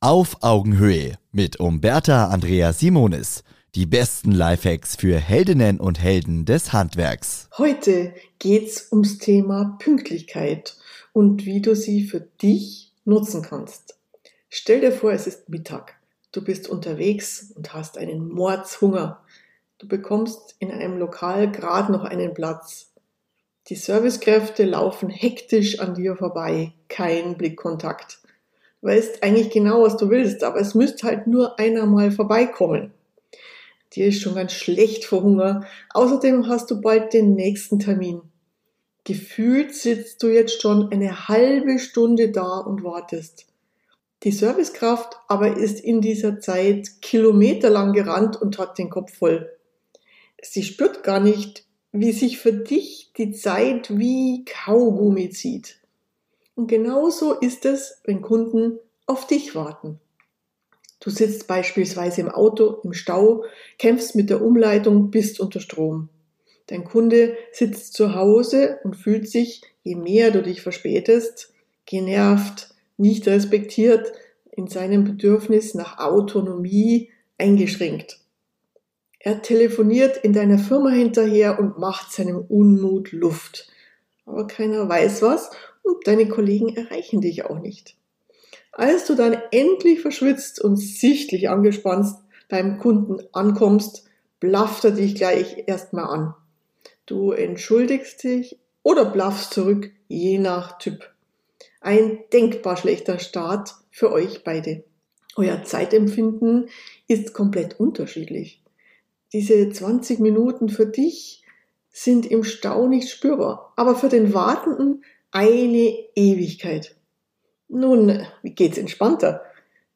Auf Augenhöhe mit Umberta Andrea Simonis. Die besten Lifehacks für Heldinnen und Helden des Handwerks. Heute geht's ums Thema Pünktlichkeit und wie du sie für dich nutzen kannst. Stell dir vor, es ist Mittag. Du bist unterwegs und hast einen Mordshunger. Du bekommst in einem Lokal gerade noch einen Platz. Die Servicekräfte laufen hektisch an dir vorbei. Kein Blickkontakt weißt eigentlich genau, was du willst, aber es müsste halt nur einer mal vorbeikommen. Dir ist schon ganz schlecht vor Hunger. Außerdem hast du bald den nächsten Termin. Gefühlt sitzt du jetzt schon eine halbe Stunde da und wartest. Die Servicekraft aber ist in dieser Zeit kilometerlang gerannt und hat den Kopf voll. Sie spürt gar nicht, wie sich für dich die Zeit wie Kaugummi zieht. Und genauso ist es, wenn Kunden auf dich warten. Du sitzt beispielsweise im Auto, im Stau, kämpfst mit der Umleitung, bist unter Strom. Dein Kunde sitzt zu Hause und fühlt sich, je mehr du dich verspätest, genervt, nicht respektiert, in seinem Bedürfnis nach Autonomie eingeschränkt. Er telefoniert in deiner Firma hinterher und macht seinem Unmut Luft. Aber keiner weiß was und deine Kollegen erreichen dich auch nicht. Als du dann endlich verschwitzt und sichtlich angespannt beim Kunden ankommst, blafft er dich gleich erstmal an. Du entschuldigst dich oder blaffst zurück, je nach Typ. Ein denkbar schlechter Start für euch beide. Euer Zeitempfinden ist komplett unterschiedlich. Diese 20 Minuten für dich sind im Stau nicht spürbar, aber für den Wartenden eine Ewigkeit. Nun, wie geht's entspannter?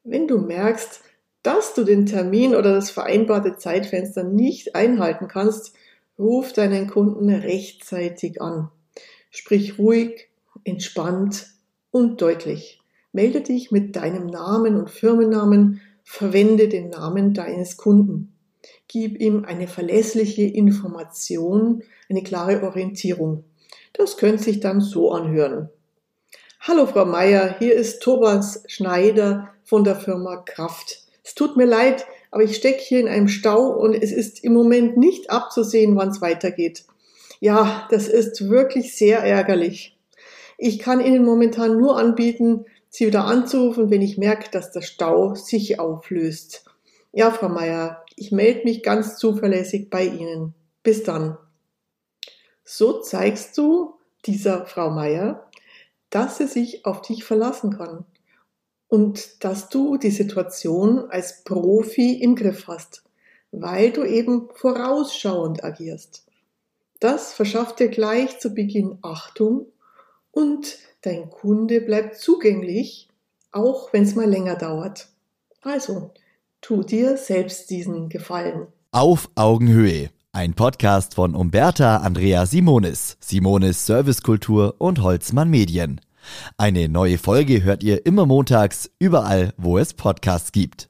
Wenn du merkst, dass du den Termin oder das vereinbarte Zeitfenster nicht einhalten kannst, ruf deinen Kunden rechtzeitig an. Sprich ruhig, entspannt und deutlich. Melde dich mit deinem Namen und Firmennamen, verwende den Namen deines Kunden. Gib ihm eine verlässliche Information, eine klare Orientierung. Das könnte sich dann so anhören. Hallo Frau Meier, hier ist Thomas Schneider von der Firma Kraft. Es tut mir leid, aber ich stecke hier in einem Stau und es ist im Moment nicht abzusehen, wann es weitergeht. Ja, das ist wirklich sehr ärgerlich. Ich kann Ihnen momentan nur anbieten, Sie wieder anzurufen, wenn ich merke, dass der Stau sich auflöst. Ja, Frau Meier, ich melde mich ganz zuverlässig bei Ihnen. Bis dann. So zeigst du dieser Frau Meier, dass sie sich auf dich verlassen kann und dass du die Situation als Profi im Griff hast, weil du eben vorausschauend agierst. Das verschafft dir gleich zu Beginn Achtung und dein Kunde bleibt zugänglich, auch wenn es mal länger dauert. Also, tu dir selbst diesen Gefallen. Auf Augenhöhe ein Podcast von Umberta Andrea Simonis, Simonis Servicekultur und Holzmann Medien. Eine neue Folge hört ihr immer montags, überall, wo es Podcasts gibt.